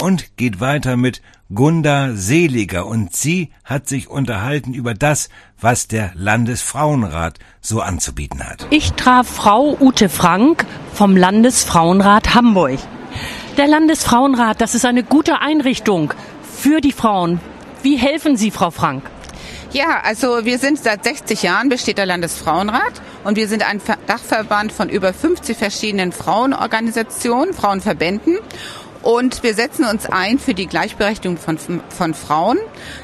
und geht weiter mit Gunda Seliger und sie hat sich unterhalten über das, was der Landesfrauenrat so anzubieten hat. Ich traf Frau Ute Frank vom Landesfrauenrat Hamburg. Der Landesfrauenrat, das ist eine gute Einrichtung für die Frauen. Wie helfen Sie, Frau Frank? Ja, also wir sind seit 60 Jahren besteht der Landesfrauenrat und wir sind ein Dachverband von über 50 verschiedenen Frauenorganisationen, Frauenverbänden und wir setzen uns ein für die Gleichberechtigung von, von Frauen,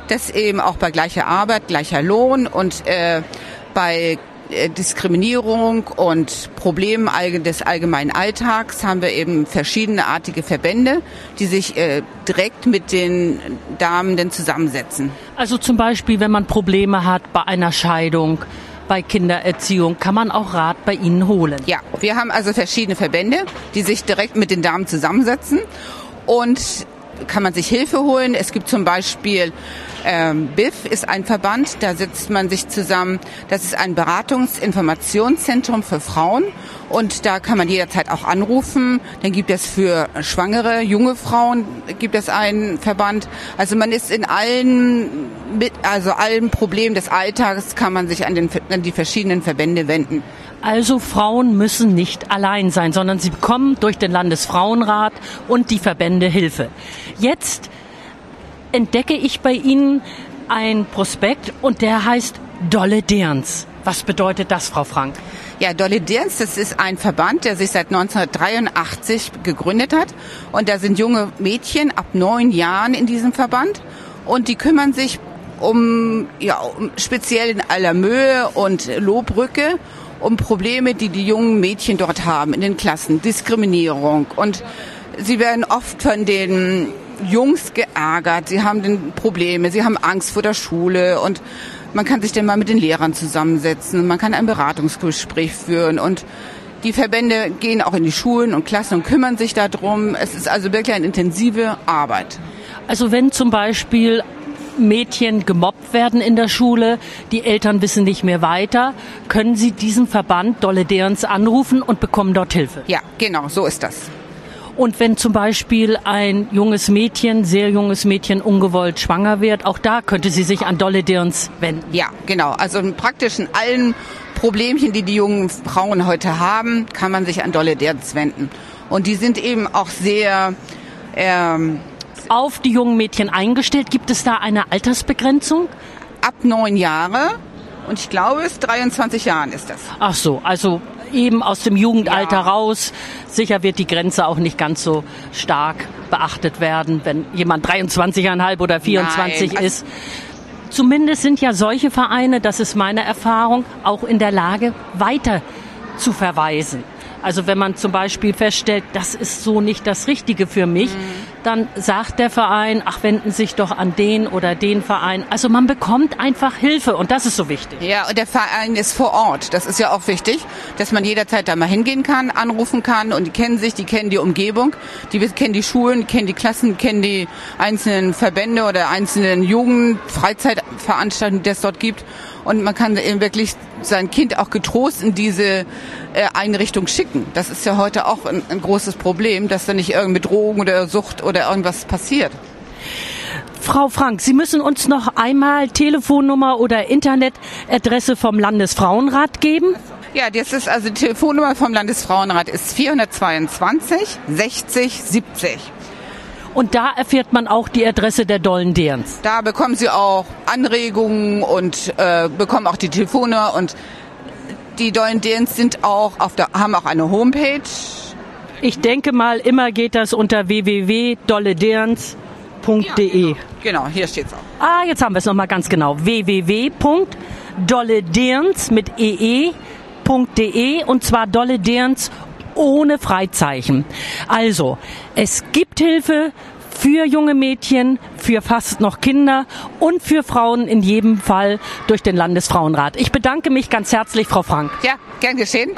das eben auch bei gleicher Arbeit, gleicher Lohn und äh, bei äh, Diskriminierung und Problemen des allgemeinen Alltags haben wir eben verschiedene artige Verbände, die sich äh, direkt mit den Damen denn zusammensetzen. Also zum Beispiel, wenn man Probleme hat bei einer Scheidung, bei Kindererziehung kann man auch Rat bei Ihnen holen. Ja, wir haben also verschiedene Verbände, die sich direkt mit den Damen zusammensetzen und kann man sich Hilfe holen. Es gibt zum Beispiel ähm, BIF ist ein Verband, da setzt man sich zusammen. Das ist ein Beratungsinformationszentrum für Frauen und da kann man jederzeit auch anrufen. Dann gibt es für schwangere, junge Frauen gibt es einen Verband. Also man ist in allen, also allen Problemen des Alltags kann man sich an, den, an die verschiedenen Verbände wenden. Also Frauen müssen nicht allein sein, sondern sie bekommen durch den Landesfrauenrat und die Verbände Hilfe. Jetzt entdecke ich bei Ihnen ein Prospekt und der heißt Dolle Derns. Was bedeutet das, Frau Frank? Ja, Dolle Derns, das ist ein Verband, der sich seit 1983 gegründet hat. Und da sind junge Mädchen ab neun Jahren in diesem Verband. Und die kümmern sich um, ja, um speziell in Allermöhe und Lohbrücke um Probleme, die die jungen Mädchen dort haben in den Klassen, Diskriminierung. Und sie werden oft von den Jungs geärgert, sie haben Probleme, sie haben Angst vor der Schule und man kann sich dann mal mit den Lehrern zusammensetzen, man kann ein Beratungsgespräch führen und die Verbände gehen auch in die Schulen und Klassen und kümmern sich darum. Es ist also wirklich eine intensive Arbeit. Also wenn zum Beispiel Mädchen gemobbt werden in der Schule, die Eltern wissen nicht mehr weiter, können sie diesen Verband Dolle Derns anrufen und bekommen dort Hilfe. Ja, genau, so ist das. Und wenn zum Beispiel ein junges Mädchen, sehr junges Mädchen ungewollt schwanger wird, auch da könnte sie sich an Dolle Dirns wenden. Ja, genau. Also praktisch in allen Problemchen, die die jungen Frauen heute haben, kann man sich an Dolle Dirns wenden. Und die sind eben auch sehr ähm, auf die jungen Mädchen eingestellt. Gibt es da eine Altersbegrenzung? Ab neun Jahre. Und ich glaube, es 23 Jahren ist das. Ach so, also eben aus dem Jugendalter ja. raus. Sicher wird die Grenze auch nicht ganz so stark beachtet werden, wenn jemand 23,5 oder 24 Nein, ist. Zumindest sind ja solche Vereine, das ist meine Erfahrung, auch in der Lage, weiter zu verweisen. Also wenn man zum Beispiel feststellt, das ist so nicht das Richtige für mich, mhm. Dann sagt der Verein, ach, wenden sich doch an den oder den Verein. Also man bekommt einfach Hilfe und das ist so wichtig. Ja, und der Verein ist vor Ort. Das ist ja auch wichtig, dass man jederzeit da mal hingehen kann, anrufen kann und die kennen sich, die kennen die Umgebung, die kennen die Schulen, kennen die Klassen, kennen die einzelnen Verbände oder einzelnen Jugend, Freizeitveranstaltungen, die es dort gibt. Und man kann eben wirklich sein Kind auch getrost in diese äh, Einrichtung schicken. Das ist ja heute auch ein, ein großes Problem, dass da nicht irgendwie Drogen oder Sucht oder irgendwas passiert. Frau Frank, Sie müssen uns noch einmal Telefonnummer oder Internetadresse vom Landesfrauenrat geben. Ja, das ist also die Telefonnummer vom Landesfrauenrat ist 422 60 70. Und da erfährt man auch die Adresse der Dollen Derns. Da bekommen Sie auch Anregungen und äh, bekommen auch die Telefone und die Dollen Derns sind auch auf der, haben auch eine Homepage. Ich denke mal, immer geht das unter www.dollederns.de. Ja, genau. genau, hier steht's auch. Ah, jetzt haben wir es nochmal ganz genau. www.dollederns mit ee.de und zwar Dolle Derns ohne Freizeichen. Also, es gibt Hilfe für junge Mädchen, für fast noch Kinder und für Frauen in jedem Fall durch den Landesfrauenrat. Ich bedanke mich ganz herzlich, Frau Frank. Ja, gern geschehen.